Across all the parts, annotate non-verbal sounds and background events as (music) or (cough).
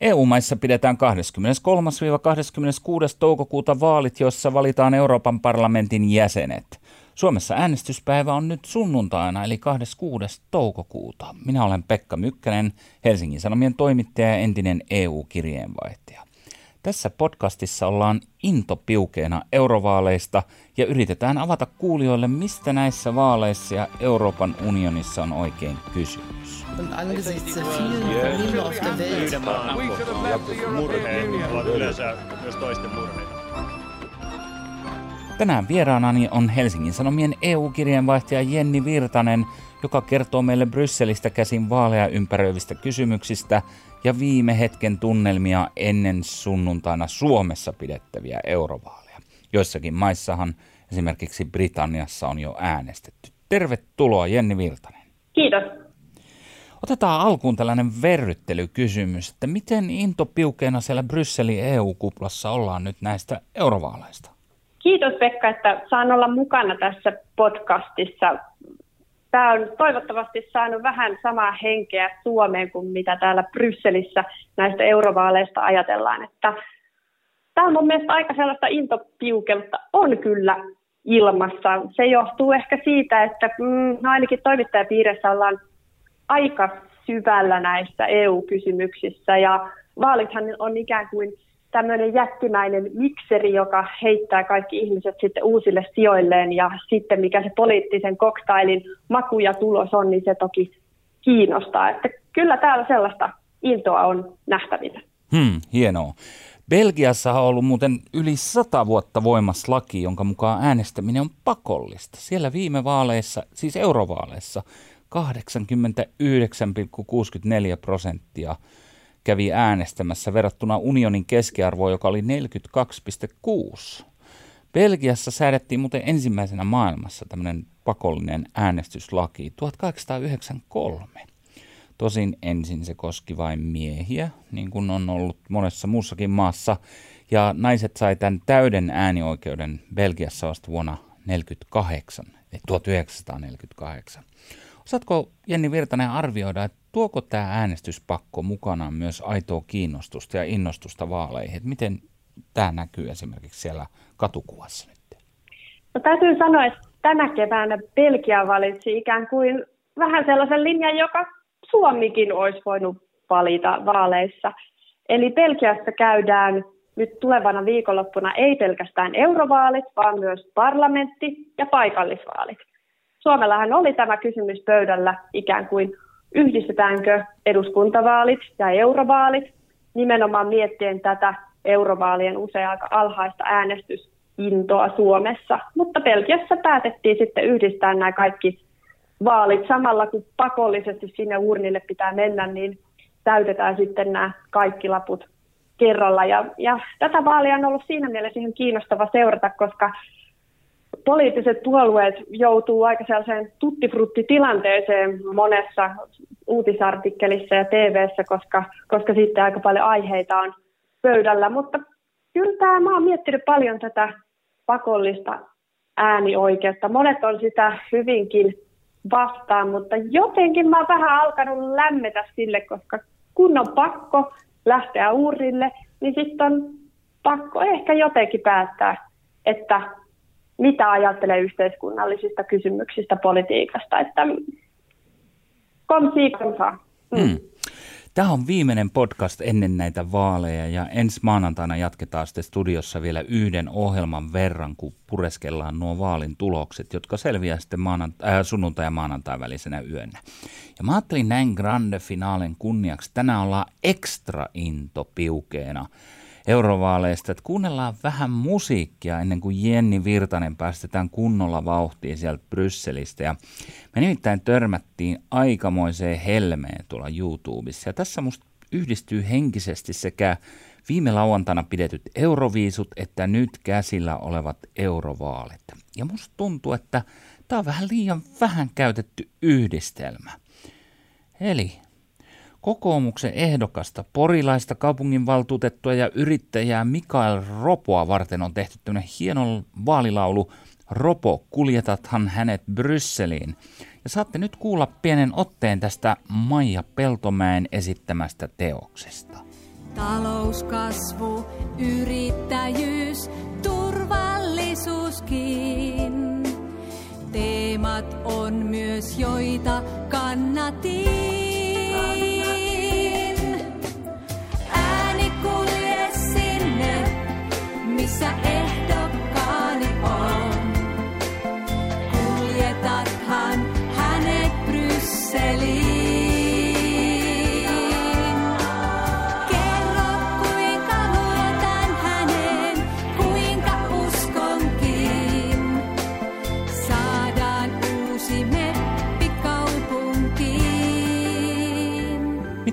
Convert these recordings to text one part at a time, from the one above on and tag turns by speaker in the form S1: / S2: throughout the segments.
S1: EU-maissa pidetään 23-26. toukokuuta vaalit, joissa valitaan Euroopan parlamentin jäsenet. Suomessa äänestyspäivä on nyt sunnuntaina eli 26. toukokuuta. Minä olen Pekka Mykkänen, Helsingin Sanomien toimittaja ja entinen EU-kirjeenvaihtaja. Tässä podcastissa ollaan intopiukeena eurovaaleista ja yritetään avata kuulijoille, mistä näissä vaaleissa ja Euroopan unionissa on oikein kysymys. Murheita. Tänään vieraanani on Helsingin Sanomien EU-kirjeenvaihtaja Jenni Virtanen, joka kertoo meille Brysselistä käsin vaaleja ympäröivistä kysymyksistä ja viime hetken tunnelmia ennen sunnuntaina Suomessa pidettäviä eurovaaleja. Joissakin maissahan, esimerkiksi Britanniassa, on jo äänestetty. Tervetuloa Jenni Virtanen.
S2: Kiitos.
S1: Otetaan alkuun tällainen verryttelykysymys, että miten intopiukeena siellä Brysselin EU-kuplassa ollaan nyt näistä eurovaaleista?
S2: Kiitos Pekka, että saan olla mukana tässä podcastissa. Tämä on toivottavasti saanut vähän samaa henkeä Suomeen kuin mitä täällä Brysselissä näistä eurovaaleista ajatellaan. Että tämä on mun mielestä aika sellaista intopiukelta on kyllä ilmassa. Se johtuu ehkä siitä, että mm, no ainakin toimittajapiirissä ollaan aika syvällä näissä EU-kysymyksissä ja vaalithan on ikään kuin tämmöinen jättimäinen mikseri, joka heittää kaikki ihmiset sitten uusille sijoilleen ja sitten mikä se poliittisen koktailin maku ja tulos on, niin se toki kiinnostaa. Että kyllä täällä sellaista intoa on nähtävillä.
S1: Hmm, hienoa. Belgiassa on ollut muuten yli sata vuotta voimassa laki, jonka mukaan äänestäminen on pakollista. Siellä viime vaaleissa, siis eurovaaleissa, 89,64 prosenttia kävi äänestämässä verrattuna unionin keskiarvoon, joka oli 42,6. Belgiassa säädettiin muuten ensimmäisenä maailmassa tämmöinen pakollinen äänestyslaki 1893. Tosin ensin se koski vain miehiä, niin kuin on ollut monessa muussakin maassa, ja naiset sai tämän täyden äänioikeuden Belgiassa vasta vuonna 1948, 1948. Osaatko Jenni Virtanen arvioida, että tuoko tämä äänestyspakko mukanaan myös aitoa kiinnostusta ja innostusta vaaleihin? Että miten tämä näkyy esimerkiksi siellä katukuvassa nyt?
S2: No, täytyy sanoa, että tänä keväänä Belgia valitsi ikään kuin vähän sellaisen linjan, joka Suomikin olisi voinut valita vaaleissa. Eli Belgiassa käydään nyt tulevana viikonloppuna ei pelkästään eurovaalit, vaan myös parlamentti- ja paikallisvaalit. Suomellahan oli tämä kysymys pöydällä ikään kuin yhdistetäänkö eduskuntavaalit ja eurovaalit, nimenomaan miettien tätä eurovaalien usein aika alhaista äänestysintoa Suomessa. Mutta Belgiassa päätettiin sitten yhdistää nämä kaikki vaalit samalla, kun pakollisesti sinne urnille pitää mennä, niin täytetään sitten nämä kaikki laput kerralla. Ja, ja tätä vaalia on ollut siinä mielessä ihan kiinnostava seurata, koska poliittiset puolueet joutuu aika sellaiseen tuttifrutti-tilanteeseen monessa uutisartikkelissa ja TV:ssä, koska, koska sitten aika paljon aiheita on pöydällä. Mutta kyllä tämä, mä oon miettinyt paljon tätä pakollista äänioikeutta. Monet on sitä hyvinkin vastaan, mutta jotenkin mä oon vähän alkanut lämmetä sille, koska kun on pakko lähteä uurille, niin sitten on pakko ehkä jotenkin päättää, että mitä ajattelee yhteiskunnallisista kysymyksistä politiikasta. Että komsi komsa. Mm. Hmm.
S1: Tämä on viimeinen podcast ennen näitä vaaleja ja ensi maanantaina jatketaan sitten studiossa vielä yhden ohjelman verran, kun pureskellaan nuo vaalin tulokset, jotka selviää sitten maananta- äh, sunnuntai- ja maanantai välisenä yönä. Ja mä ajattelin näin grande finaalen kunniaksi, tänään ollaan ekstra into piukeena eurovaaleista, että kuunnellaan vähän musiikkia ennen kuin Jenni Virtanen päästetään kunnolla vauhtiin sieltä Brysselistä. Ja me nimittäin törmättiin aikamoiseen helmeen tuolla YouTubessa. Ja tässä musta yhdistyy henkisesti sekä viime lauantaina pidetyt euroviisut että nyt käsillä olevat eurovaalit. Ja musta tuntuu, että tämä on vähän liian vähän käytetty yhdistelmä. Eli kokoomuksen ehdokasta, porilaista kaupunginvaltuutettua ja yrittäjää Mikael Ropoa varten on tehty tämmöinen hieno vaalilaulu Ropo, kuljetathan hänet Brysseliin. Ja saatte nyt kuulla pienen otteen tästä Maija Peltomäen esittämästä teoksesta.
S3: Talouskasvu, yrittäjyys, turvallisuuskin. Teemat on myös, joita kannatin.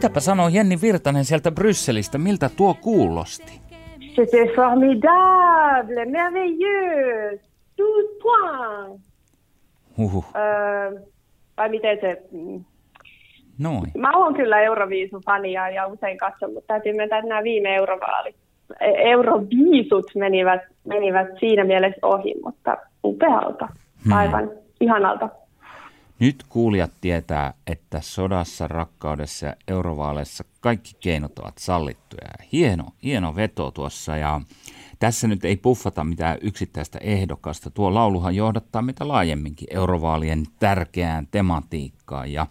S1: Mitäpä sanoo Jenni Virtanen sieltä Brysselistä, miltä tuo kuulosti?
S2: C'était formidable, merveilleux, 12 points.
S1: Huhhuh,
S2: Öö, vai miten se... mm,
S1: noin.
S2: Mä oon kyllä Euroviisu-fania ja usein katson, mutta täytyy myöntää, että nämä viime eurovaalit, e- Euroviisut menivät, menivät siinä mielessä ohi, mutta upealta, aivan ihanalta.
S1: Nyt kuulijat tietää, että sodassa, rakkaudessa ja eurovaaleissa kaikki keinot ovat sallittuja. Hieno, hieno veto tuossa ja tässä nyt ei puffata mitään yksittäistä ehdokasta. Tuo lauluhan johdattaa mitä laajemminkin eurovaalien tärkeään tematiikkaan. Ja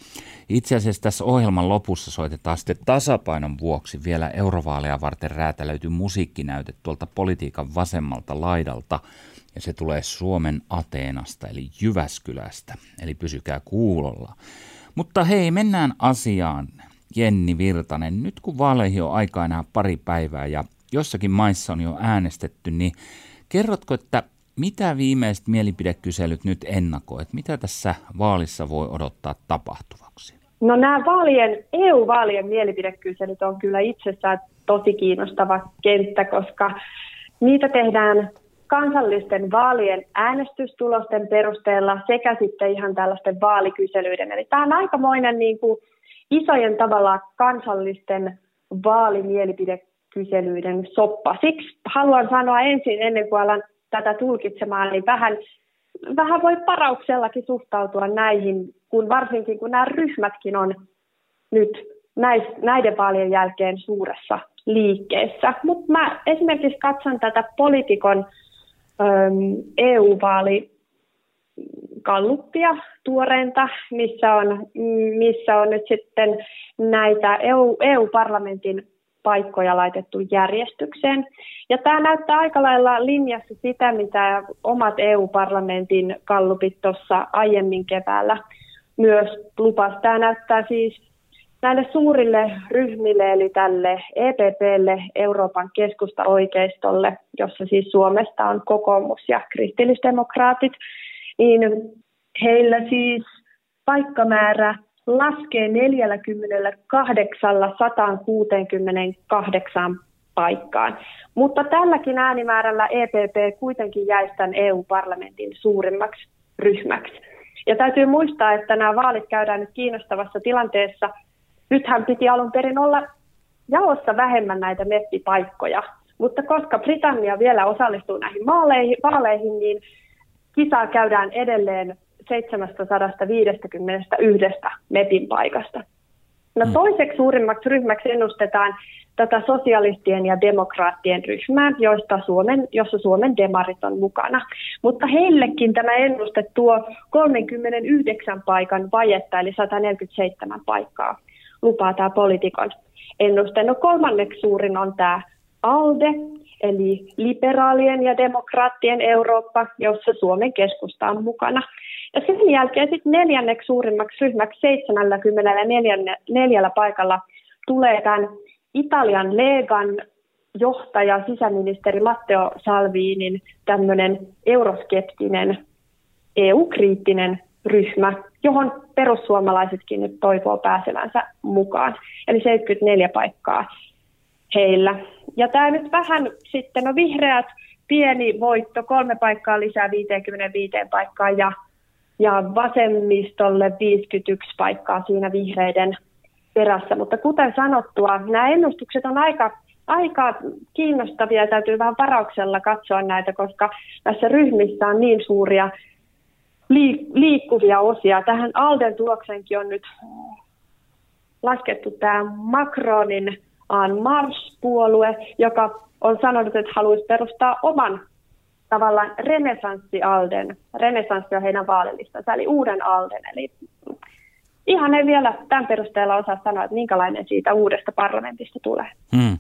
S1: itse asiassa tässä ohjelman lopussa soitetaan sitten tasapainon vuoksi vielä eurovaaleja varten räätälöity musiikkinäyte tuolta politiikan vasemmalta laidalta. Ja se tulee Suomen Ateenasta eli Jyväskylästä, eli pysykää kuulolla. Mutta hei, mennään asiaan. Jenni Virtanen, nyt kun vaaleihin on aikaa enää pari päivää ja jossakin maissa on jo äänestetty, niin kerrotko, että mitä viimeiset mielipidekyselyt nyt ennakoit? Mitä tässä vaalissa voi odottaa tapahtuvaksi?
S2: No nämä vaalien, EU-vaalien mielipidekyselyt on kyllä itsessään tosi kiinnostava kenttä, koska niitä tehdään kansallisten vaalien äänestystulosten perusteella sekä sitten ihan tällaisten vaalikyselyiden. Eli tämä on aikamoinen niin kuin isojen tavalla kansallisten vaalimielipidekyselyiden soppa. Siksi haluan sanoa ensin, ennen kuin alan tätä tulkitsemaan, niin vähän, vähän voi parauksellakin suhtautua näihin, kun varsinkin kun nämä ryhmätkin on nyt näiden vaalien jälkeen suuressa liikkeessä. Mutta mä esimerkiksi katson tätä poliitikon EU-vaali kalluppia tuoreinta, missä on, missä on nyt sitten näitä EU, EU-parlamentin paikkoja laitettu järjestykseen. Ja tämä näyttää aika lailla linjassa sitä, mitä omat EU-parlamentin kallupit tuossa aiemmin keväällä myös lupas. Tämä näyttää siis näille suurille ryhmille, eli tälle EPPlle, Euroopan keskusta oikeistolle, jossa siis Suomesta on kokoomus ja kristillisdemokraatit, niin heillä siis paikkamäärä laskee 48 168 paikkaan. Mutta tälläkin äänimäärällä EPP kuitenkin jäisi tämän EU-parlamentin suurimmaksi ryhmäksi. Ja täytyy muistaa, että nämä vaalit käydään nyt kiinnostavassa tilanteessa. Nythän piti alun perin olla jaossa vähemmän näitä meppipaikkoja, mutta koska Britannia vielä osallistuu näihin vaaleihin, niin kisaa käydään edelleen 751 MEPin paikasta. No toiseksi suurimmaksi ryhmäksi ennustetaan tätä sosialistien ja demokraattien ryhmää, joista Suomen, jossa Suomen demarit on mukana. Mutta heillekin tämä ennuste tuo 39 paikan vajetta, eli 147 paikkaa lupaa tämä poliitikon ennuste. No kolmanneksi suurin on tämä ALDE, eli liberaalien ja demokraattien Eurooppa, jossa Suomen keskusta on mukana. Ja sen jälkeen sitten neljänneksi suurimmaksi ryhmäksi 74 paikalla tulee tämän Italian Legan johtaja, sisäministeri Matteo Salvinin tämmöinen euroskeptinen, EU-kriittinen ryhmä, johon perussuomalaisetkin nyt toivoo pääsevänsä mukaan. Eli 74 paikkaa heillä. Ja tämä nyt vähän sitten, no vihreät pieni voitto, kolme paikkaa lisää 55 paikkaa ja, ja vasemmistolle 51 paikkaa siinä vihreiden perässä. Mutta kuten sanottua, nämä ennustukset on aika, aika kiinnostavia ja täytyy vähän varauksella katsoa näitä, koska näissä ryhmissä on niin suuria liikkuvia osia. Tähän Alden tuloksenkin on nyt laskettu tämä Macronin Mars-puolue, joka on sanonut, että haluaisi perustaa oman tavallaan renesanssi-Alden. Renesanssi on heidän vaalilistansa, eli uuden Alden. Eli ihan ei vielä tämän perusteella osaa sanoa, että minkälainen siitä uudesta parlamentista tulee.
S1: Hmm.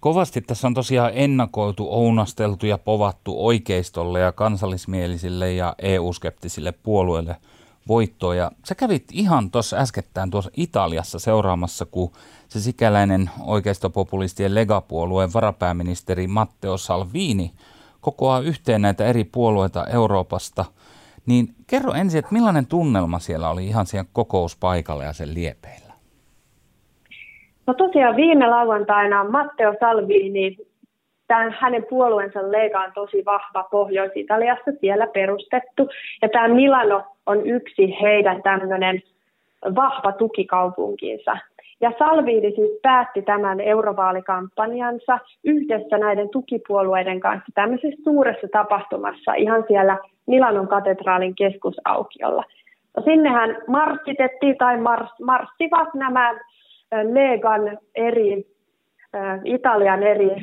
S1: Kovasti tässä on tosiaan ennakoitu, ounasteltu ja povattu oikeistolle ja kansallismielisille ja EU-skeptisille puolueille voittoa. Ja sä kävit ihan tuossa äskettäin tuossa Italiassa seuraamassa, kun se sikäläinen oikeistopopulistien legapuolueen varapääministeri Matteo Salvini kokoaa yhteen näitä eri puolueita Euroopasta – niin kerro ensin, että millainen tunnelma siellä oli ihan siellä kokouspaikalla ja sen liepeillä?
S2: No tosiaan viime lauantaina Matteo Salvini, tämän hänen puolueensa Lega on tosi vahva Pohjois-Italiassa siellä perustettu. Ja tämä Milano on yksi heidän tämmöinen vahva tukikaupunkinsa. Ja Salvini siis päätti tämän eurovaalikampanjansa yhdessä näiden tukipuolueiden kanssa tämmöisessä suuressa tapahtumassa ihan siellä Milanon katedraalin keskusaukiolla. No sinnehän marssitettiin tai mars, marssivat nämä Legan eri, Italian eri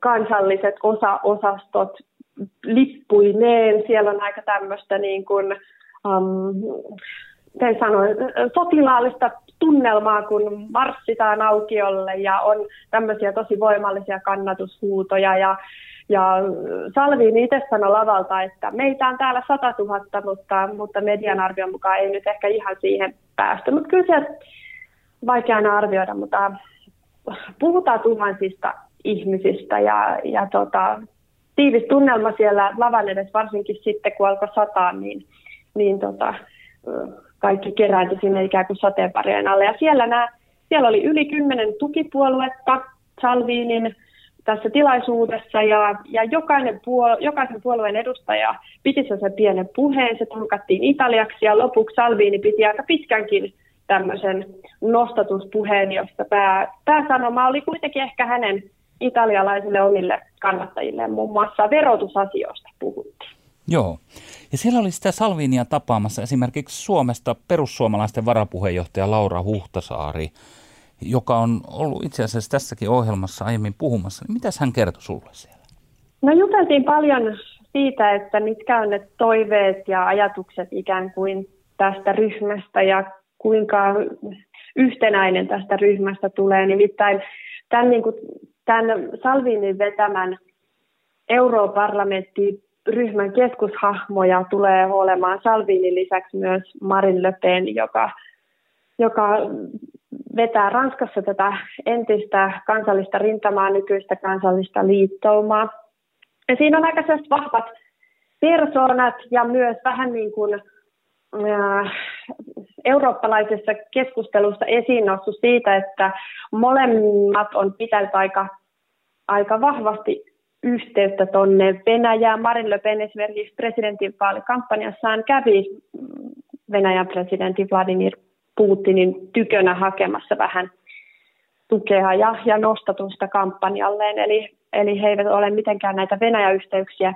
S2: kansalliset osa-osastot lippuineen. Siellä on aika tämmöistä niin kuin, um, sanoin, sotilaallista tunnelmaa, kun marssitaan aukiolle ja on tämmöisiä tosi voimallisia kannatushuutoja ja ja Salviini itse sanoi lavalta, että meitä on täällä 100 000, mutta, mutta median arvion mukaan ei nyt ehkä ihan siihen päästy. Mutta kyllä se vaikea arvioida, mutta puhutaan tuhansista ihmisistä ja, ja tota, tiivis tunnelma siellä lavan edessä, varsinkin sitten kun alkoi sataa, niin, niin tota, kaikki kerääntyi sinne ikään kuin sateenparien alle. Ja siellä, nämä, siellä oli yli kymmenen tukipuoluetta Salviinin tässä tilaisuudessa ja, ja jokainen puol- jokaisen puolueen edustaja piti sen pienen puheen, se tulkattiin italiaksi ja lopuksi Salvini piti aika pitkänkin tämmöisen nostatuspuheen, josta pää, pääsanoma oli kuitenkin ehkä hänen italialaisille omille kannattajille muun muassa verotusasioista puhuttiin.
S1: Joo. Ja siellä oli sitä Salvinia tapaamassa esimerkiksi Suomesta perussuomalaisten varapuheenjohtaja Laura Huhtasaari joka on ollut itse asiassa tässäkin ohjelmassa aiemmin puhumassa. Niin mitäs hän kertoi sulle siellä?
S2: No juteltiin paljon siitä, että mitkä on ne toiveet ja ajatukset ikään kuin tästä ryhmästä ja kuinka yhtenäinen tästä ryhmästä tulee. Nimittäin tämän, niin kuin, tämän Salvinin vetämän europarlamenttiryhmän keskushahmoja tulee olemaan Salvinin lisäksi myös Marin Le Pen, joka, joka vetää Ranskassa tätä entistä kansallista rintamaa, nykyistä kansallista liittoumaa. Ja siinä on aika vahvat persoonat ja myös vähän niin kuin äh, eurooppalaisessa keskustelussa esiin noussut siitä, että molemmat on pitänyt aika, aika vahvasti yhteyttä tuonne Venäjään. Marin Le Pen esimerkiksi presidentinvaalikampanjassaan kävi Venäjän presidentti Vladimir Putinin tykönä hakemassa vähän tukea ja, ja nostatusta kampanjalleen. Eli, eli he eivät ole mitenkään näitä Venäjä-yhteyksiä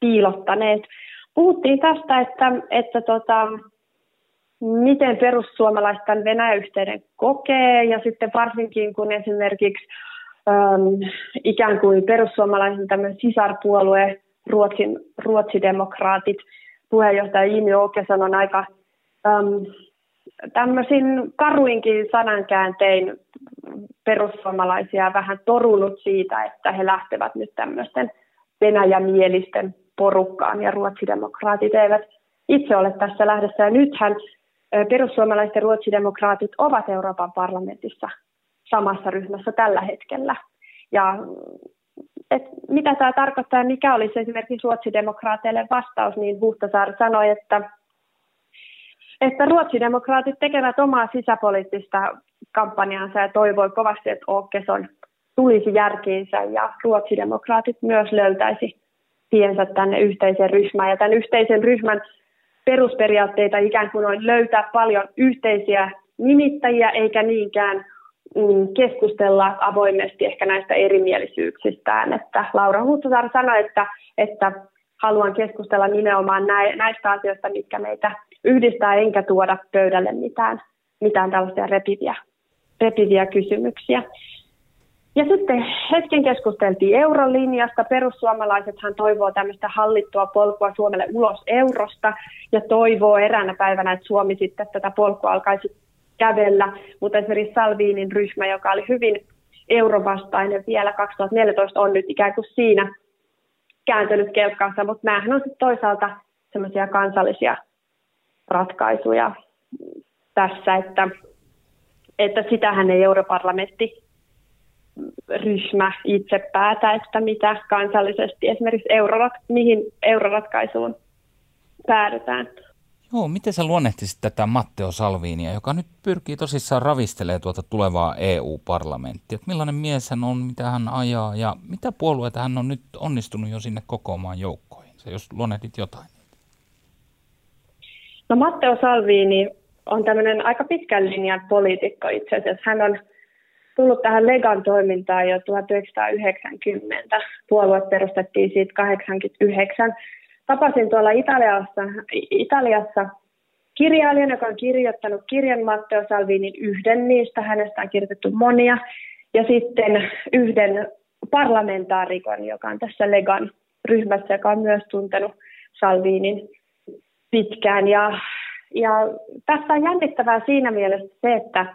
S2: piilottaneet. Puhuttiin tästä, että, että tota, miten perussuomalaisten Venäjä-yhteyden kokee ja sitten varsinkin kun esimerkiksi äm, ikään kuin perussuomalaisen tämmöinen sisarpuolue Ruotsin, ruotsidemokraatit, puheenjohtaja Jimmy Åkesson on aika äm, tämmöisin karuinkin sanankääntein perussuomalaisia vähän torunut siitä, että he lähtevät nyt tämmöisten venäjämielisten porukkaan ja ruotsidemokraatit eivät itse ole tässä lähdössä. Ja nythän perussuomalaiset ja ruotsidemokraatit ovat Euroopan parlamentissa samassa ryhmässä tällä hetkellä. Ja et mitä tämä tarkoittaa mikä olisi esimerkiksi ruotsidemokraateille vastaus, niin Huhtasaari sanoi, että että ruotsidemokraatit tekevät omaa sisäpoliittista kampanjansa ja toivoi kovasti, että Åkesson tulisi järkiinsä ja ruotsidemokraatit myös löytäisi tiensä tänne yhteisen ryhmään. Ja tämän yhteisen ryhmän perusperiaatteita ikään kuin on löytää paljon yhteisiä nimittäjiä eikä niinkään keskustella avoimesti ehkä näistä erimielisyyksistään. Että Laura Huhtasaari sanoi, että, että haluan keskustella nimenomaan näistä asioista, mitkä meitä yhdistää, enkä tuoda pöydälle mitään, mitään tällaisia repiviä, repiviä kysymyksiä. Ja sitten hetken keskusteltiin eurolinjasta. Perussuomalaisethan toivoo tämmöistä hallittua polkua Suomelle ulos eurosta ja toivoo eräänä päivänä, että Suomi sitten tätä polkua alkaisi kävellä. Mutta esimerkiksi Salviinin ryhmä, joka oli hyvin eurovastainen vielä 2014, on nyt ikään kuin siinä kääntynyt kelkkaansa, mutta näähän on sitten toisaalta semmoisia kansallisia ratkaisuja tässä, että, että sitähän ei europarlamentti ryhmä itse päätä, että mitä kansallisesti esimerkiksi eurorat, mihin euroratkaisuun päädytään.
S1: Joo, miten sä luonnehtisit tätä Matteo Salviinia, joka nyt pyrkii tosissaan ravistelee tuota tulevaa EU-parlamenttia? Millainen mies hän on, mitä hän ajaa ja mitä puolueita hän on nyt onnistunut jo sinne kokoamaan joukkoihin? Se jos luonnehdit jotain.
S2: No Matteo Salvini on tämmöinen aika pitkän linjan poliitikko itse asiassa. Hän on tullut tähän Legan toimintaan jo 1990. Puolue perustettiin siitä 89. Tapasin tuolla Italiassa, Italiassa kirjailijan, joka on kirjoittanut kirjan Matteo Salvinin yhden niistä. Hänestä on kirjoitettu monia. Ja sitten yhden parlamentaarikon, joka on tässä Legan ryhmässä, joka on myös tuntenut Salvinin pitkään. Ja, ja tässä on jännittävää siinä mielessä se, että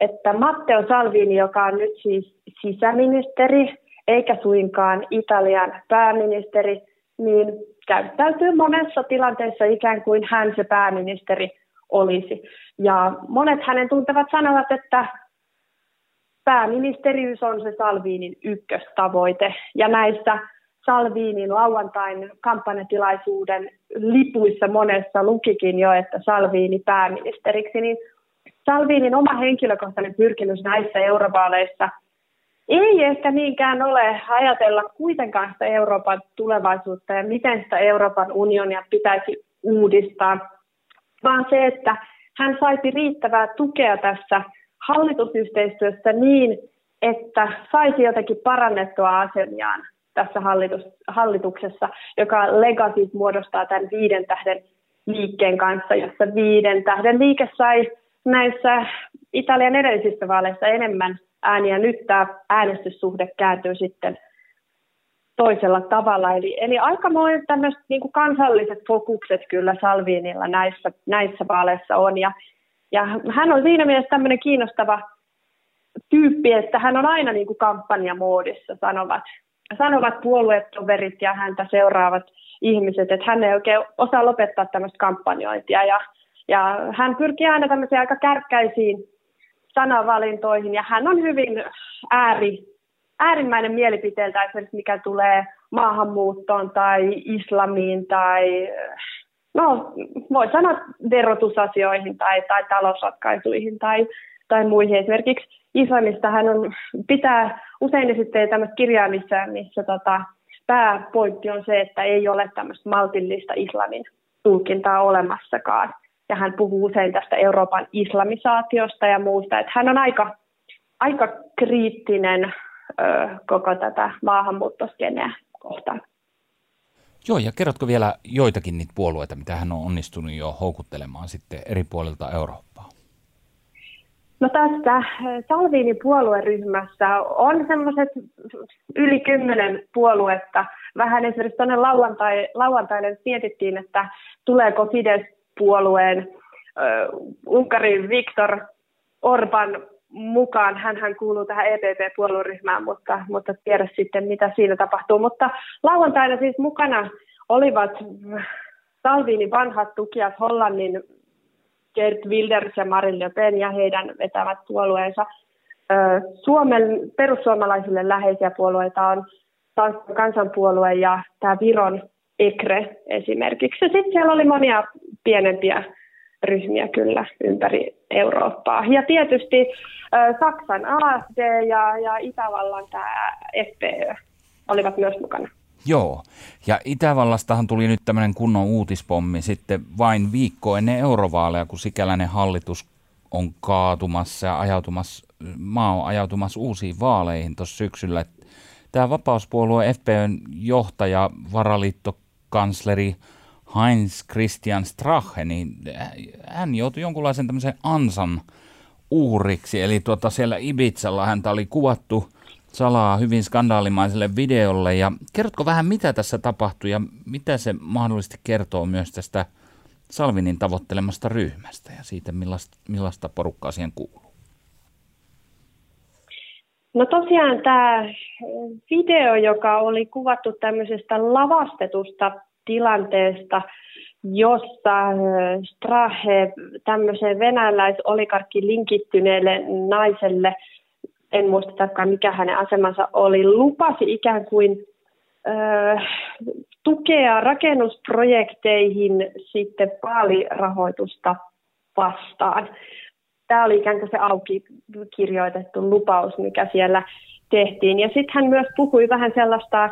S2: että Matteo Salvini, joka on nyt siis sisäministeri, eikä suinkaan Italian pääministeri, niin käyttäytyy monessa tilanteessa ikään kuin hän se pääministeri olisi. Ja monet hänen tuntevat sanovat, että pääministeriys on se Salvinin ykköstavoite. Ja näissä Salvinin lauantain kampanjatilaisuuden lipuissa monessa lukikin jo, että Salvini pääministeriksi, niin Salvinin oma henkilökohtainen pyrkimys näissä eurovaaleissa ei ehkä niinkään ole ajatella kuitenkaan sitä Euroopan tulevaisuutta ja miten sitä Euroopan unionia pitäisi uudistaa, vaan se, että hän saisi riittävää tukea tässä hallitusyhteistyössä niin, että saisi jotenkin parannettua asemiaan tässä hallitus, hallituksessa, joka Legacy muodostaa tämän viiden tähden liikkeen kanssa, jossa viiden tähden liike sai näissä Italian edellisissä vaaleissa enemmän ääniä. Nyt tämä äänestyssuhde kääntyy sitten toisella tavalla. Eli, eli aikamoinen tämmöiset niin kansalliset fokukset kyllä Salviinilla näissä, näissä vaaleissa on. Ja, ja hän on siinä mielessä tämmöinen kiinnostava tyyppi, että hän on aina niin kuin kampanjamoodissa, sanovat, sanovat puoluetoverit ja häntä seuraavat ihmiset, että hän ei oikein osaa lopettaa tämmöistä kampanjointia. Ja ja hän pyrkii aina tämmöisiin aika kärkkäisiin sanavalintoihin ja hän on hyvin ääri, äärimmäinen mielipiteeltä esimerkiksi mikä tulee maahanmuuttoon tai islamiin tai no voi sanoa verotusasioihin tai, tai talousratkaisuihin tai, tai muihin. Esimerkiksi islamista hän on, pitää usein esittää tämmöistä kirjaa, missä, missä tota, pääpointti on se, että ei ole tämmöistä maltillista islamin tulkintaa olemassakaan ja hän puhuu usein tästä Euroopan islamisaatiosta ja muusta, että hän on aika, aika kriittinen ö, koko tätä maahanmuuttoskeneä kohtaan.
S1: Joo, ja kerrotko vielä joitakin niitä puolueita, mitä hän on onnistunut jo houkuttelemaan sitten eri puolilta Eurooppaa?
S2: No tässä Salviinin puolueryhmässä on semmoiset yli kymmenen puoluetta. Vähän esimerkiksi tuonne lauantai, lauantaille mietittiin, että tuleeko Fides puolueen Unkarin Viktor Orban mukaan. hän kuuluu tähän EPP-puolueryhmään, mutta, mutta tiedä sitten, mitä siinä tapahtuu. Mutta lauantaina siis mukana olivat Salvinin vanhat tukijat Hollannin Gert Wilders ja Marine Le Pen ja heidän vetävät puolueensa. Suomen perussuomalaisille läheisiä puolueita on Tanskan kansanpuolue ja tämä Viron EKRE esimerkiksi. Sitten siellä oli monia pienempiä ryhmiä kyllä ympäri Eurooppaa. Ja tietysti Saksan AFD ja, ja Itävallan tämä FPÖ olivat myös mukana.
S1: Joo, ja Itävallastahan tuli nyt tämmöinen kunnon uutispommi sitten vain viikko ennen eurovaaleja, kun sikäläinen hallitus on kaatumassa ja ajautumassa, maa on ajautumassa uusiin vaaleihin tuossa syksyllä. Tämä vapauspuolue FPÖn johtaja, varaliittokansleri Heinz Christian Strache, niin hän joutui jonkunlaisen tämmöisen ansan uhriksi. Eli tuota, siellä Ibizalla häntä oli kuvattu salaa hyvin skandaalimaiselle videolle. Ja kerrotko vähän, mitä tässä tapahtui ja mitä se mahdollisesti kertoo myös tästä Salvinin tavoittelemasta ryhmästä ja siitä, millaista, millaista porukkaa siihen kuuluu?
S2: No tosiaan tämä video, joka oli kuvattu tämmöisestä lavastetusta tilanteesta, jossa äh, Strahe tämmöiseen venäläisolikarkkiin linkittyneelle naiselle, en muista tarkkaan mikä hänen asemansa oli, lupasi ikään kuin äh, tukea rakennusprojekteihin sitten vaalirahoitusta vastaan. Tämä oli ikään kuin se auki kirjoitettu lupaus, mikä siellä tehtiin. Ja sitten hän myös puhui vähän sellaista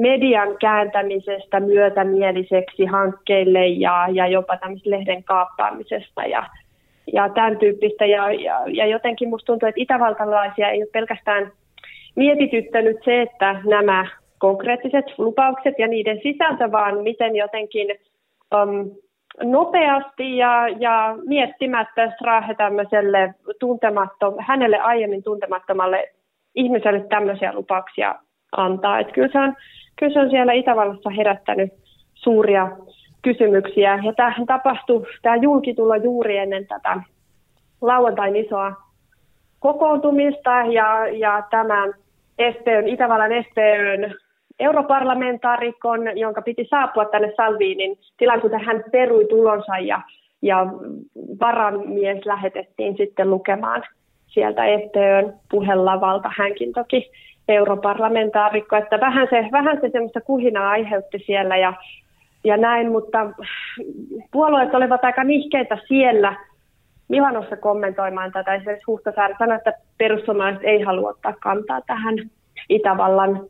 S2: median kääntämisestä myötämieliseksi hankkeille ja, ja jopa tämmöistä lehden kaappaamisesta ja, ja tämän tyyppistä. Ja, ja, ja jotenkin musta tuntuu, että itävaltalaisia ei ole pelkästään mietityttänyt se, että nämä konkreettiset lupaukset ja niiden sisältö, vaan miten jotenkin um, nopeasti ja, ja miettimättä Strahe tämmöiselle tuntemattom, hänelle aiemmin tuntemattomalle ihmiselle tämmöisiä lupauksia antaa. Että kyllä, se on, kyllä se on siellä Itävallassa herättänyt suuria kysymyksiä. Ja tämä tapahtui, tämä julkitulo juuri ennen tätä lauantain isoa kokoontumista ja, ja tämän Itävallan SPÖn europarlamentaarikon, jonka piti saapua tänne Salviinin tilan, kun hän perui tulonsa ja, ja varamies lähetettiin sitten lukemaan sieltä SPÖn puhelavalta. Hänkin toki europarlamentaarikko, että vähän se, vähän se semmoista kuhinaa aiheutti siellä ja, ja näin, mutta puolueet olivat aika nihkeitä siellä Milanossa kommentoimaan tätä. Esimerkiksi Huhtasaari sanoi, että perussuomalaiset ei halua ottaa kantaa tähän Itävallan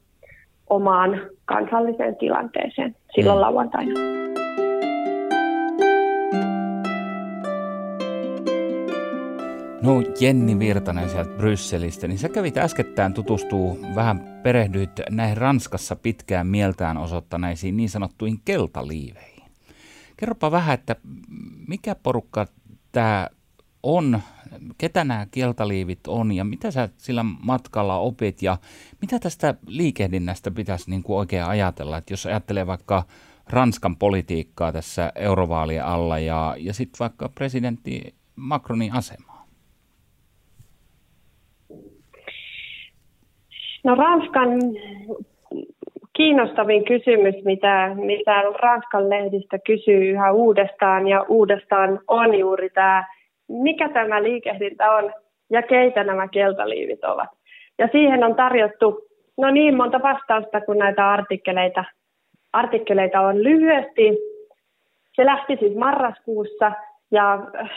S2: omaan kansalliseen tilanteeseen silloin mm. lauantaina.
S1: No Jenni Virtanen sieltä Brysselistä, niin sä kävit äskettäin tutustuu, vähän perehdyit näihin Ranskassa pitkään mieltään osoittaneisiin niin sanottuihin keltaliiveihin. Kerropa vähän, että mikä porukka tämä on, ketä nämä kieltaliivit on ja mitä sä sillä matkalla opit ja mitä tästä liikehdinnästä pitäisi niin kuin oikein ajatella, että jos ajattelee vaikka Ranskan politiikkaa tässä eurovaalien alla ja, ja sitten vaikka presidentti Macronin asemaa?
S2: No Ranskan kiinnostavin kysymys, mitä, mitä Ranskan lehdistä kysyy yhä uudestaan ja uudestaan on juuri tämä mikä tämä liikehdintä on ja keitä nämä keltaliivit ovat. Ja siihen on tarjottu no niin monta vastausta, kun näitä artikkeleita, artikkeleita on lyhyesti. Se lähti siis marraskuussa ja äh,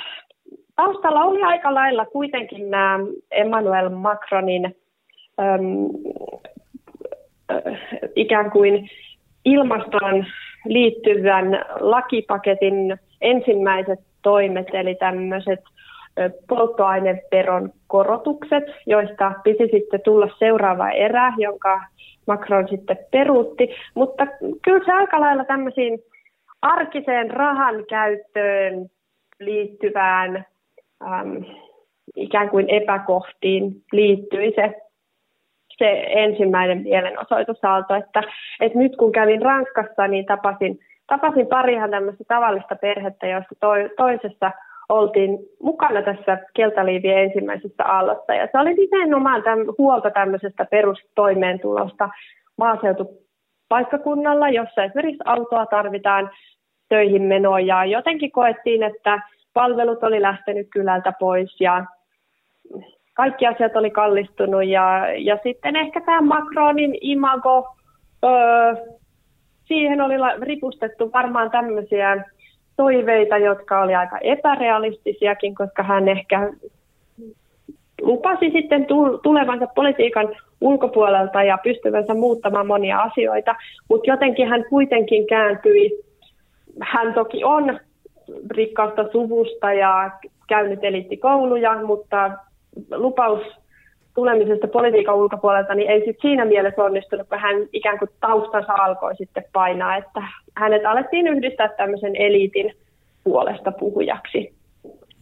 S2: taustalla oli aika lailla kuitenkin nämä Emmanuel Macronin äm, äh, ikään kuin ilmastoon liittyvän lakipaketin ensimmäiset toimet, eli tämmöiset polttoaineveron korotukset, joista piti sitten tulla seuraava erä, jonka Macron sitten peruutti. Mutta kyllä se aika lailla tämmöisiin arkiseen rahan käyttöön liittyvään äm, ikään kuin epäkohtiin liittyi se, se ensimmäinen mielenosoitusaalto, että, että nyt kun kävin Ranskassa, niin tapasin tapasin pari ihan tämmöistä tavallista perhettä, joista to, toisessa oltiin mukana tässä Keltaliivien ensimmäisessä aallossa. Ja se oli nimenomaan tämän, huolta tämmöisestä perustoimeentulosta maaseutupaikkakunnalla, jossa esimerkiksi autoa tarvitaan töihin menoon. Ja jotenkin koettiin, että palvelut oli lähtenyt kylältä pois ja kaikki asiat oli kallistunut. Ja, ja sitten ehkä tämä Macronin imago, öö, siihen oli ripustettu varmaan tämmöisiä toiveita, jotka oli aika epärealistisiakin, koska hän ehkä lupasi sitten tulevansa politiikan ulkopuolelta ja pystyvänsä muuttamaan monia asioita, mutta jotenkin hän kuitenkin kääntyi. Hän toki on rikkaasta suvusta ja käynyt eliittikouluja, mutta lupaus tulemisesta politiikan ulkopuolelta, niin ei sit siinä mielessä onnistunut, kun hän ikään kuin taustansa alkoi sitten painaa, että hänet alettiin yhdistää tämmöisen eliitin puolesta puhujaksi.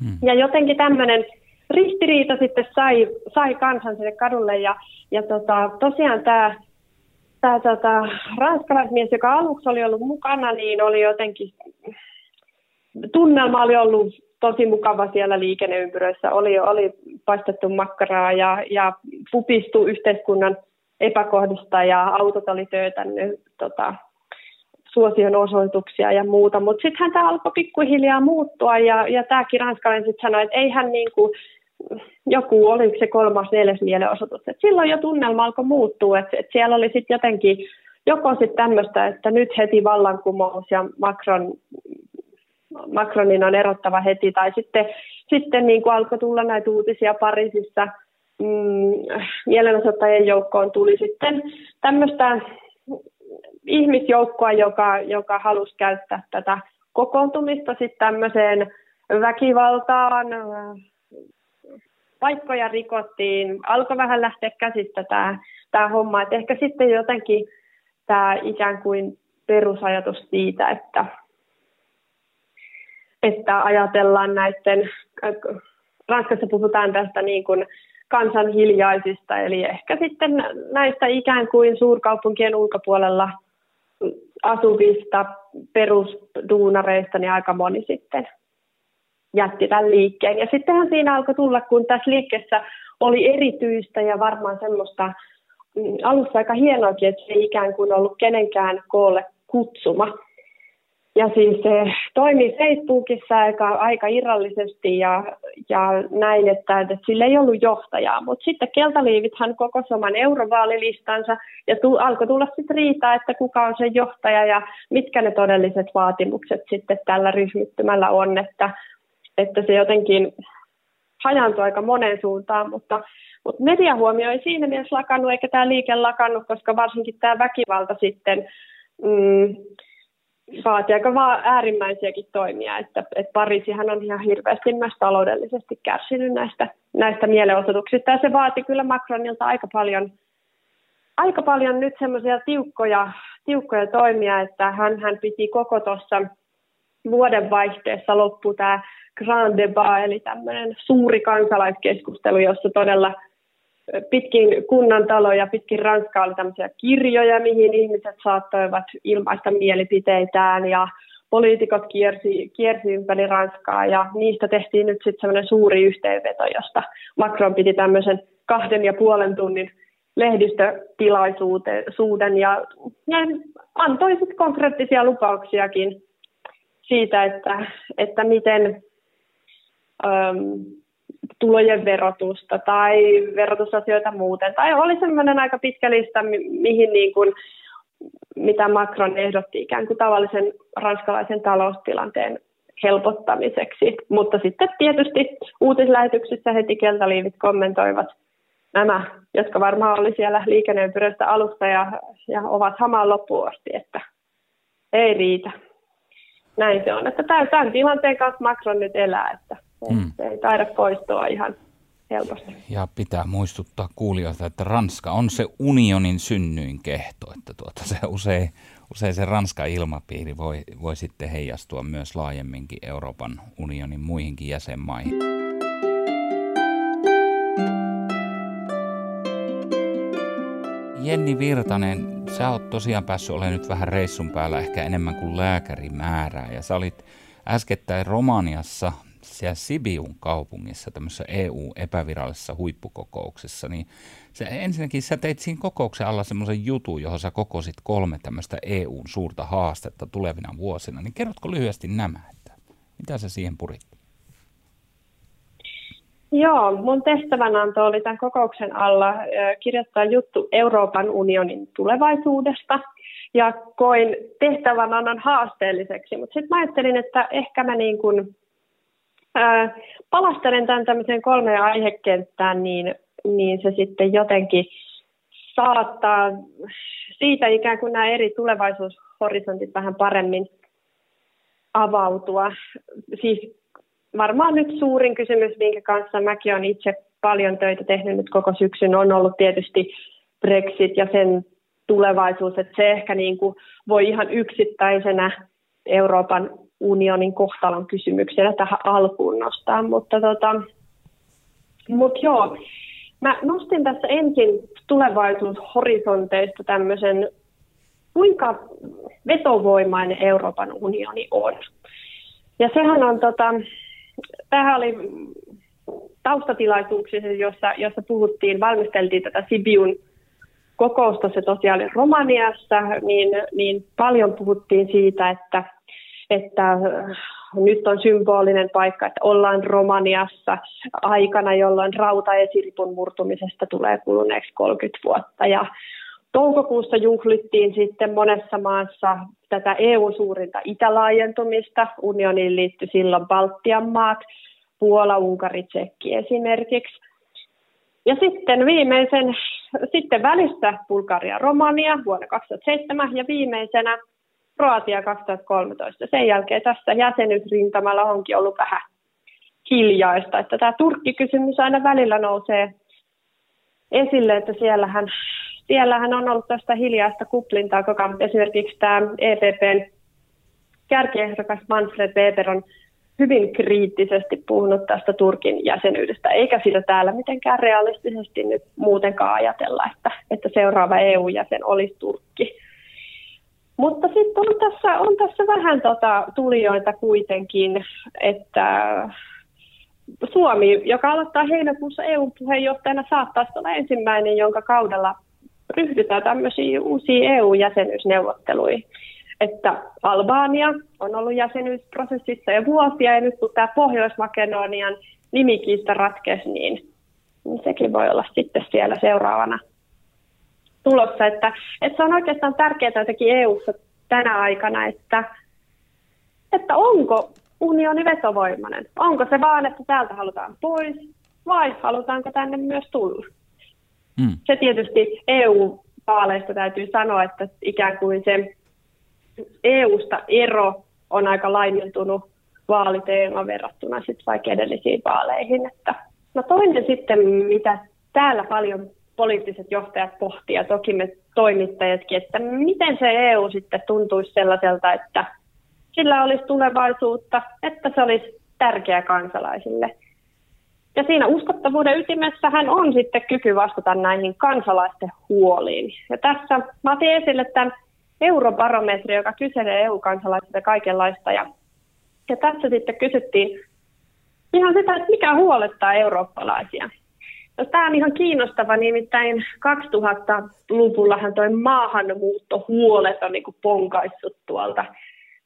S2: Hmm. Ja jotenkin tämmöinen ristiriita sitten sai, sai kansan sinne kadulle ja, ja tota, tosiaan tämä tämä tota, ranskalaismies, joka aluksi oli ollut mukana, niin oli jotenkin, tunnelma oli ollut tosi mukava siellä liikenneympyröissä. Oli, oli paistettu makkaraa ja, ja pupistu yhteiskunnan epäkohdista ja autot oli töytännyt tota, suosion osoituksia ja muuta. Mutta sittenhän tämä alkoi pikkuhiljaa muuttua ja, ja tämäkin ranskalainen sitten sanoi, että ei hän niin kuin, joku, oliko se kolmas, neljäs mielenosoitus. Et silloin jo tunnelma alkoi muuttua, että et siellä oli sitten jotenkin joko sitten tämmöistä, että nyt heti vallankumous ja Macron, Macronin on erottava heti, tai sitten, sitten niin kuin alkoi tulla näitä uutisia Pariisissa, mm, mielenosoittajien joukkoon tuli sitten tämmöistä ihmisjoukkoa, joka, joka halusi käyttää tätä kokoontumista sitten tämmöiseen väkivaltaan, paikkoja rikottiin, alkoi vähän lähteä käsistä tämä, tämä homma. Et ehkä sitten jotenkin tämä ikään kuin perusajatus siitä, että, että ajatellaan näiden, Ranskassa puhutaan tästä niin kuin kansan hiljaisista, eli ehkä sitten näistä ikään kuin suurkaupunkien ulkopuolella asuvista perusduunareista, niin aika moni sitten jätti tämän liikkeen. Ja sittenhän siinä alkoi tulla, kun tässä liikkeessä oli erityistä ja varmaan semmoista mm, alussa aika hienoakin, että se ei ikään kuin ollut kenenkään koolle kutsuma. Ja siis se toimi Facebookissa aika, aika irrallisesti ja, ja näin, että, että sillä ei ollut johtajaa. Mutta sitten keltaliivithan koko oman eurovaalilistansa ja tu, alkoi tulla sitten riitaa, että kuka on se johtaja ja mitkä ne todelliset vaatimukset sitten tällä ryhmittymällä on. Että että se jotenkin hajaantui aika moneen suuntaan, mutta, mutta mediahuomio ei siinä mielessä lakannut, eikä tämä liike lakannut, koska varsinkin tämä väkivalta sitten mm, vaatii aika vaan äärimmäisiäkin toimia, että, että Pariisihan on ihan hirveästi myös taloudellisesti kärsinyt näistä, näistä mielenosoituksista, ja se vaati kyllä Macronilta aika paljon, aika paljon nyt semmoisia tiukkoja, tiukkoja toimia, että hän, hän piti koko tuossa vuodenvaihteessa loppu tämä Grand Debat, eli tämmöinen suuri kansalaiskeskustelu, jossa todella pitkin kunnan taloja, pitkin Ranskaa oli tämmöisiä kirjoja, mihin ihmiset saattoivat ilmaista mielipiteitään ja poliitikot kiersi, kiersi ympäri Ranskaa ja niistä tehtiin nyt sitten semmoinen suuri yhteenveto, josta Macron piti tämmöisen kahden ja puolen tunnin lehdistötilaisuuden ja, ja antoi sitten konkreettisia lupauksiakin siitä, että, että miten tulojen verotusta tai verotusasioita muuten. Tai oli sellainen aika pitkä lista, mi- mihin niin kuin, mitä Macron ehdotti ikään kuin tavallisen ranskalaisen taloustilanteen helpottamiseksi. Mutta sitten tietysti uutislähetyksissä heti keltaliivit kommentoivat nämä, jotka varmaan oli siellä liikenneympyröstä alusta ja, ja ovat hamaan loppuun asti, että ei riitä. Näin se on, että tämän tilanteen kanssa Macron nyt elää, että Mm. Se ei taida poistua ihan helposti.
S1: Ja pitää muistuttaa kuulijoita, että Ranska on se unionin synnyin kehto, että tuota, se usein, usein se Ranskan ilmapiiri voi, voi sitten heijastua myös laajemminkin Euroopan unionin muihinkin jäsenmaihin. Jenni Virtanen, sä oot tosiaan päässyt olemaan nyt vähän reissun päällä ehkä enemmän kuin lääkärimäärää ja sä olit äskettäin Romaniassa siellä Sibiun kaupungissa tämmöisessä EU-epävirallisessa huippukokouksessa, niin se, ensinnäkin sä teit siinä kokouksen alla semmoisen jutun, johon sä kokosit kolme tämmöistä EUn suurta haastetta tulevina vuosina, niin kerrotko lyhyesti nämä, että mitä sä siihen purit?
S2: Joo, mun tehtävänanto oli tämän kokouksen alla kirjoittaa juttu Euroopan unionin tulevaisuudesta ja koin tehtävänannon haasteelliseksi, mutta sitten ajattelin, että ehkä mä niin kuin palastelen tämän tämmöiseen kolmeen aihekenttään, niin, niin se sitten jotenkin saattaa siitä ikään kuin nämä eri tulevaisuushorisontit vähän paremmin avautua. Siis varmaan nyt suurin kysymys, minkä kanssa mäkin olen itse paljon töitä tehnyt nyt koko syksyn, on ollut tietysti Brexit ja sen tulevaisuus, että se ehkä niin kuin voi ihan yksittäisenä Euroopan unionin kohtalon kysymyksenä tähän alkuun nostaa, mutta tota, Mutta joo, mä nostin tässä ensin tulevaisuushorisonteista tämmöisen, kuinka vetovoimainen Euroopan unioni on. Ja sehän on, tota, tämähän oli taustatilaisuuksissa, jossa, jossa puhuttiin, valmisteltiin tätä Sibiun kokousta, se tosiaan oli Romaniassa, niin, niin paljon puhuttiin siitä, että, että nyt on symbolinen paikka, että ollaan Romaniassa aikana, jolloin rautaesiripun murtumisesta tulee kuluneeksi 30 vuotta. Ja toukokuussa juhlittiin sitten monessa maassa tätä EU-suurinta itälaajentumista. Unioniin liittyi silloin Baltian maat, Puola, Unkari, Tsekki esimerkiksi. Ja sitten viimeisen, sitten välissä Bulgaria, Romania vuonna 2007 ja viimeisenä Kroatia 2013. Sen jälkeen tässä jäsenyysrintamalla onkin ollut vähän hiljaista, että tämä Turkki-kysymys aina välillä nousee esille, että siellähän, siellähän on ollut tästä hiljaista kuplintaa ajan. Esimerkiksi tämä EPPn kärkiehdokas Manfred Weber on hyvin kriittisesti puhunut tästä Turkin jäsenyydestä, eikä sitä täällä mitenkään realistisesti nyt muutenkaan ajatella, että, että seuraava EU-jäsen olisi Turkki. Mutta sitten on tässä, on tässä vähän tota tulijoita kuitenkin, että Suomi, joka aloittaa heinäkuussa EU-puheenjohtajana, saattaisi olla ensimmäinen, jonka kaudella ryhdytään tämmöisiin uusiin EU-jäsenyysneuvotteluihin. Että Albania on ollut jäsenyysprosessissa jo vuosia, ja nyt kun tämä Pohjois-Makedonian nimikiista ratkesi, niin, niin sekin voi olla sitten siellä seuraavana tulossa. Että, että se on oikeastaan tärkeää jotenkin EU-ssa tänä aikana, että, että onko unioni vetovoimainen. Onko se vaan, että täältä halutaan pois vai halutaanko tänne myös tulla? Mm. Se tietysti EU-vaaleista täytyy sanoa, että ikään kuin se EU-sta ero on aika laimentunut vaaliteema verrattuna sitten vaikka edellisiin vaaleihin. Että, no toinen sitten, mitä täällä paljon poliittiset johtajat pohtia, toki me toimittajatkin, että miten se EU sitten tuntuisi sellaiselta, että sillä olisi tulevaisuutta, että se olisi tärkeä kansalaisille. Ja siinä uskottavuuden ytimessähän on sitten kyky vastata näihin kansalaisten huoliin. Ja tässä mä otin esille tämän eurobarometri, joka kyselee EU-kansalaisilta kaikenlaista. Ja, ja tässä sitten kysyttiin ihan sitä, että mikä huolettaa eurooppalaisia. No, tämä on ihan kiinnostava, nimittäin 2000-luvullahan tuo maahanmuuttohuolet on niin ponkaissut tuolta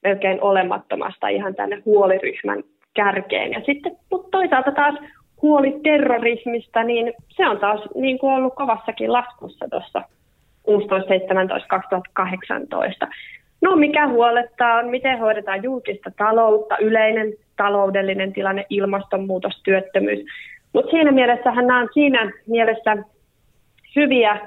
S2: melkein olemattomasta ihan tänne huoliryhmän kärkeen. Ja sitten, mutta toisaalta taas huoli terrorismista, niin se on taas niin kuin ollut kovassakin laskussa tuossa 16, 17, 2018. No mikä huolettaa on, miten hoidetaan julkista taloutta, yleinen taloudellinen tilanne, ilmastonmuutos, työttömyys. Mutta siinä mielessähän nämä on siinä mielessä hyviä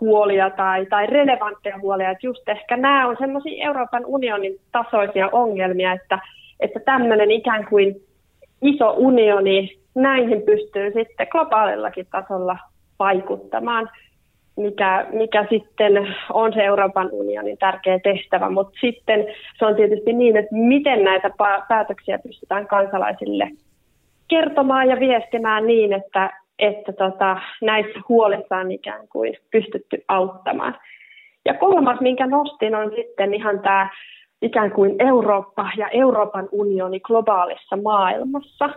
S2: huolia tai, tai relevantteja huolia, että just ehkä nämä on semmoisia Euroopan unionin tasoisia ongelmia, että, että tämmöinen ikään kuin iso unioni, näihin pystyy sitten globaalillakin tasolla vaikuttamaan, mikä, mikä sitten on se Euroopan unionin tärkeä tehtävä, mutta sitten se on tietysti niin, että miten näitä päätöksiä pystytään kansalaisille kertomaan ja viestimään niin, että, että tota, näissä huolissa on ikään kuin pystytty auttamaan. Ja kolmas, minkä nostin, on sitten ihan tämä ikään kuin Eurooppa ja Euroopan unioni globaalissa maailmassa.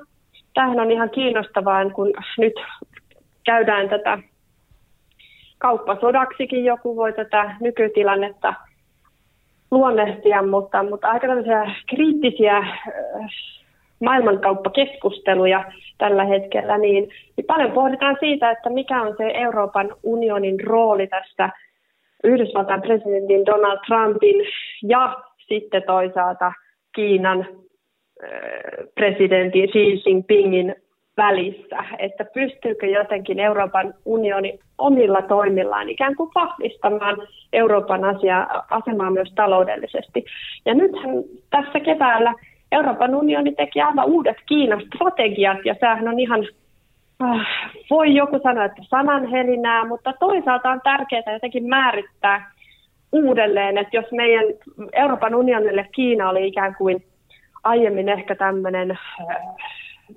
S2: Tämähän on ihan kiinnostavaa, kun nyt käydään tätä kauppasodaksikin joku voi tätä nykytilannetta luonnehtia, mutta, mutta aika kriittisiä maailmankauppakeskusteluja tällä hetkellä, niin, niin paljon pohditaan siitä, että mikä on se Euroopan unionin rooli tässä Yhdysvaltain presidentin Donald Trumpin ja sitten toisaalta Kiinan presidentin Xi Jinpingin välissä, että pystyykö jotenkin Euroopan unioni omilla toimillaan ikään kuin vahvistamaan Euroopan asia, asemaa myös taloudellisesti. Ja nythän tässä keväällä Euroopan unioni teki aivan uudet Kiinan strategiat ja sehän on ihan, äh, voi joku sanoa, että sananhelinää, mutta toisaalta on tärkeää jotenkin määrittää uudelleen, että jos meidän Euroopan unionille Kiina oli ikään kuin aiemmin ehkä tämmöinen äh,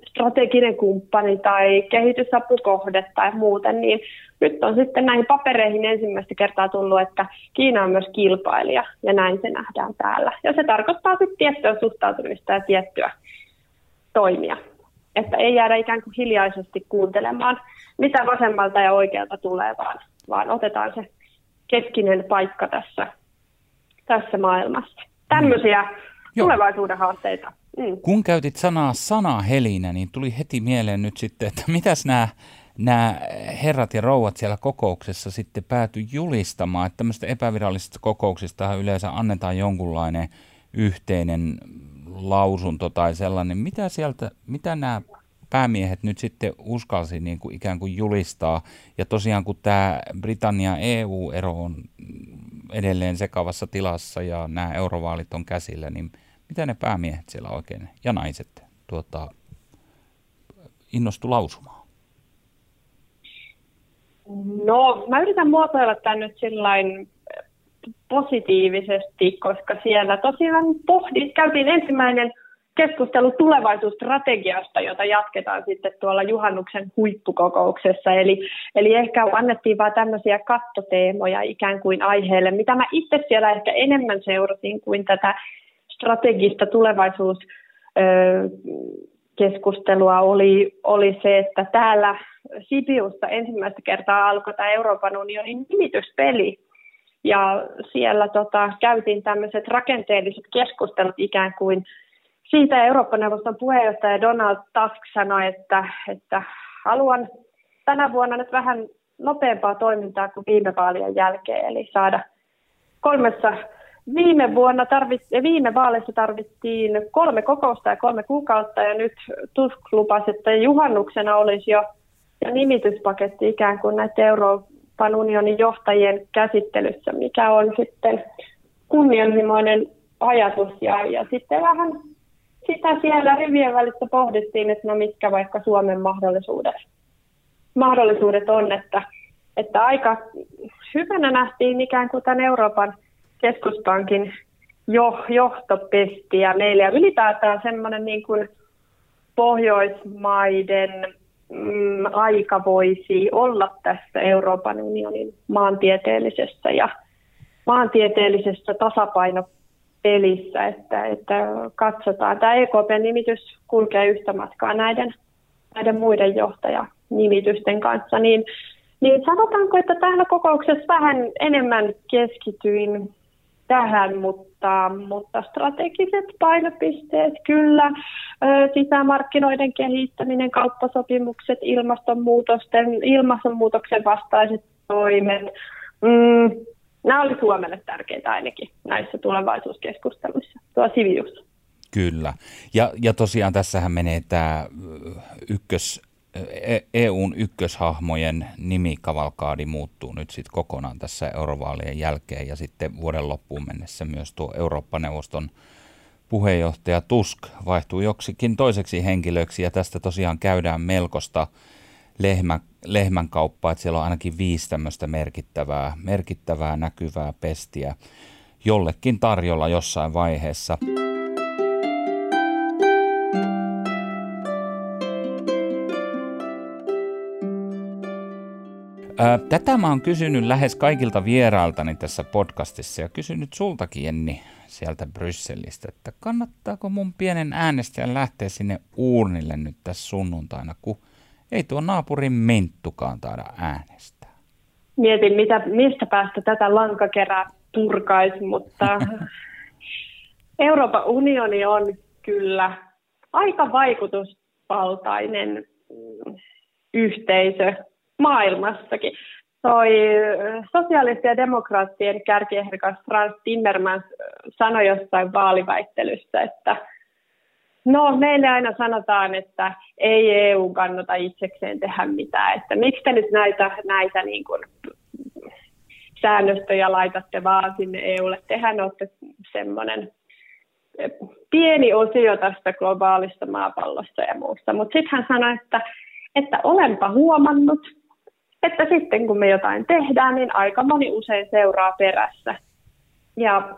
S2: strateginen kumppani tai kehitysapukohde tai muuten, niin nyt on sitten näihin papereihin ensimmäistä kertaa tullut, että Kiina on myös kilpailija ja näin se nähdään täällä. Ja se tarkoittaa sitten tiettyä suhtautumista ja tiettyä toimia. Että ei jäädä ikään kuin hiljaisesti kuuntelemaan, mitä vasemmalta ja oikealta tulee, vaan, vaan otetaan se keskinen paikka tässä, tässä maailmassa. Tämmöisiä
S1: Joo.
S2: tulevaisuuden haasteita. Mm.
S1: Kun käytit sanaa sanahelinä, niin tuli heti mieleen nyt sitten, että mitäs nämä nämä herrat ja rouvat siellä kokouksessa sitten pääty julistamaan, että tämmöistä epävirallisista kokouksista yleensä annetaan jonkunlainen yhteinen lausunto tai sellainen. Mitä sieltä, mitä nämä päämiehet nyt sitten uskalsi niin kuin ikään kuin julistaa. Ja tosiaan kun tämä Britannia EU-ero on edelleen sekavassa tilassa ja nämä eurovaalit on käsillä, niin mitä ne päämiehet siellä oikein ja naiset tuota, innostu lausumaan?
S2: No, mä yritän muotoilla tämän nyt sillain positiivisesti, koska siellä tosiaan pohdit, käytiin ensimmäinen keskustelu tulevaisuusstrategiasta, jota jatketaan sitten tuolla juhannuksen huippukokouksessa. Eli, eli ehkä annettiin vain tämmöisiä kattoteemoja ikään kuin aiheelle, mitä mä itse siellä ehkä enemmän seurasin kuin tätä strategista tulevaisuus keskustelua oli, oli se, että täällä Sibiusta ensimmäistä kertaa alkoi tämä Euroopan unionin nimityspeli. Ja siellä tota, käytiin tämmöiset rakenteelliset keskustelut ikään kuin siitä Euroopan neuvoston puheenjohtaja Donald Tusk sanoi, että, että haluan tänä vuonna nyt vähän nopeampaa toimintaa kuin viime vaalien jälkeen, eli saada kolmessa Viime vuonna tarvittiin, viime vaaleissa tarvittiin kolme kokousta ja kolme kuukautta ja nyt Tusk lupasi, että juhannuksena olisi jo, nimityspaketti ikään kuin näiden Euroopan unionin johtajien käsittelyssä, mikä on sitten kunnianhimoinen ajatus. Ja, ja sitten vähän sitä siellä rivien välissä pohdittiin, että no mitkä vaikka Suomen mahdollisuudet, mahdollisuudet on, että, että aika hyvänä nähtiin ikään kuin tämän Euroopan keskuspankin jo, johtopesti ja meillä ja ylipäätään semmoinen niin kuin Pohjoismaiden mm, aika voisi olla tässä Euroopan unionin maantieteellisessä ja maantieteellisessä tasapainopelissä, että, että katsotaan. Tämä EKP-nimitys kulkee yhtä matkaa näiden, näiden muiden johtajanimitysten kanssa, niin, niin sanotaanko, että täällä kokouksessa vähän enemmän keskityin tähän, mutta, mutta strategiset painopisteet kyllä, sisämarkkinoiden kehittäminen, kauppasopimukset, ilmastonmuutosten, ilmastonmuutoksen vastaiset toimet, mm, nämä oli Suomelle tärkeitä ainakin näissä tulevaisuuskeskusteluissa tuo Sivius.
S1: Kyllä. Ja, ja tosiaan tässähän menee tämä ykkös EUn e ykköshahmojen nimikavalkaadi muuttuu nyt sitten kokonaan tässä eurovaalien jälkeen ja sitten vuoden loppuun mennessä myös tuo Eurooppa-neuvoston puheenjohtaja Tusk vaihtuu joksikin toiseksi henkilöksi ja tästä tosiaan käydään melkoista lehmä, lehmän kauppaa, että siellä on ainakin viisi tämmöistä merkittävää, merkittävää näkyvää pestiä jollekin tarjolla jossain vaiheessa. Tätä mä oon kysynyt lähes kaikilta vierailtani tässä podcastissa ja kysynyt sultakin Jenni sieltä Brysselistä, että kannattaako mun pienen äänestäjän lähteä sinne uurnille nyt tässä sunnuntaina, kun ei tuo naapurin Minttukaan taida äänestää.
S2: Mietin, mitä, mistä päästä tätä lankakerää purkaisi, mutta (laughs) Euroopan unioni on kyllä aika vaikutusvaltainen yhteisö maailmassakin. Toi sosiaalisten ja demokraattien kärkiehdokas Frans Timmermans sanoi jossain vaaliväittelyssä, että no meille aina sanotaan, että ei EU kannata itsekseen tehdä mitään, että miksi te nyt näitä, näitä niin kuin säännöstöjä laitatte vaan sinne EUlle, tehän olette semmoinen pieni osio tästä globaalista maapallosta ja muusta. Mutta sitten hän sanoi, että, että olenpa huomannut, että sitten kun me jotain tehdään, niin aika moni usein seuraa perässä. Ja,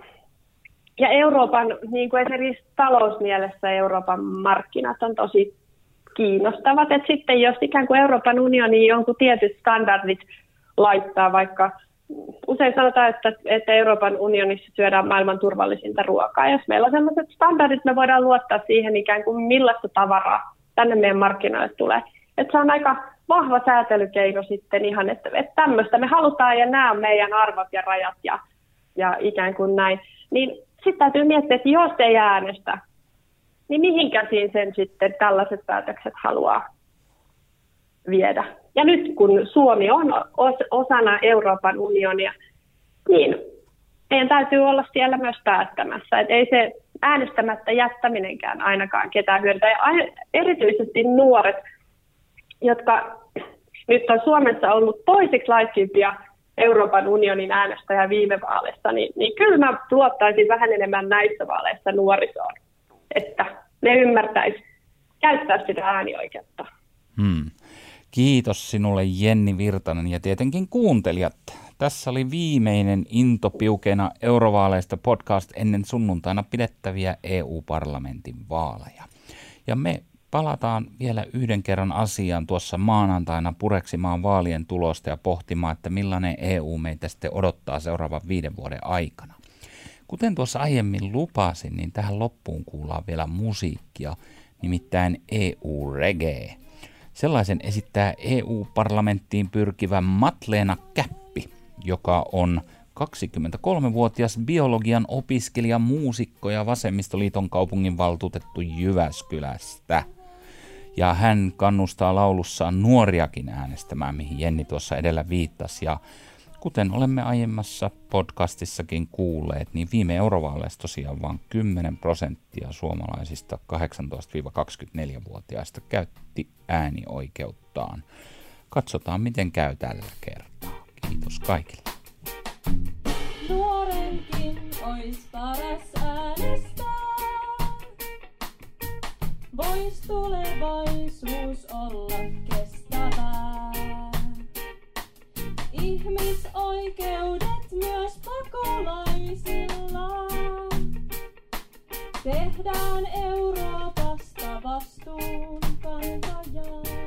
S2: ja Euroopan, niin kuin esimerkiksi talousmielessä Euroopan markkinat on tosi kiinnostavat. Et sitten jos ikään kuin Euroopan unioni jonkun tietyt standardit laittaa, vaikka usein sanotaan, että, että Euroopan unionissa syödään maailman turvallisinta ruokaa. Jos meillä on sellaiset standardit, me voidaan luottaa siihen ikään kuin millaista tavaraa tänne meidän markkinoille tulee. Että se on aika vahva säätelykeino sitten ihan, että, että tämmöistä me halutaan ja nämä on meidän arvot ja rajat ja, ja ikään kuin näin. Niin sitten täytyy miettiä, että jos ei äänestä, niin mihin käsiin sen sitten tällaiset päätökset haluaa viedä. Ja nyt kun Suomi on osana Euroopan unionia, niin meidän täytyy olla siellä myös päättämässä. Et ei se äänestämättä jättäminenkään ainakaan ketään hyödytä. Ja erityisesti nuoret, jotka nyt on Suomessa ollut toisiksi laittimpia Euroopan unionin äänestäjä viime vaaleissa, niin, niin kyllä mä luottaisin vähän enemmän näissä vaaleissa nuorisoon, että ne ymmärtäisi käyttää sitä äänioikeutta.
S1: Hmm. Kiitos sinulle Jenni Virtanen ja tietenkin kuuntelijat. Tässä oli viimeinen intopiukeena eurovaaleista podcast ennen sunnuntaina pidettäviä EU-parlamentin vaaleja. Ja me palataan vielä yhden kerran asiaan tuossa maanantaina pureksimaan vaalien tulosta ja pohtimaan, että millainen EU meitä sitten odottaa seuraavan viiden vuoden aikana. Kuten tuossa aiemmin lupasin, niin tähän loppuun kuullaan vielä musiikkia, nimittäin EU-reggae. Sellaisen esittää EU-parlamenttiin pyrkivä Matleena Käppi, joka on 23-vuotias biologian opiskelija, muusikko ja Vasemmistoliiton kaupungin valtuutettu Jyväskylästä. Ja hän kannustaa laulussaan nuoriakin äänestämään, mihin Jenni tuossa edellä viittasi. Ja kuten olemme aiemmassa podcastissakin kuulleet, niin viime eurovaaleissa tosiaan vain 10 prosenttia suomalaisista 18-24-vuotiaista käytti äänioikeuttaan. Katsotaan, miten käy tällä kertaa. Kiitos kaikille.
S4: Nuorenkin ois paras äänestää. Vois tulevaisuus olla kestävää. Ihmisoikeudet myös pakolaisilla. Tehdään Euroopasta vastuunkantajaa.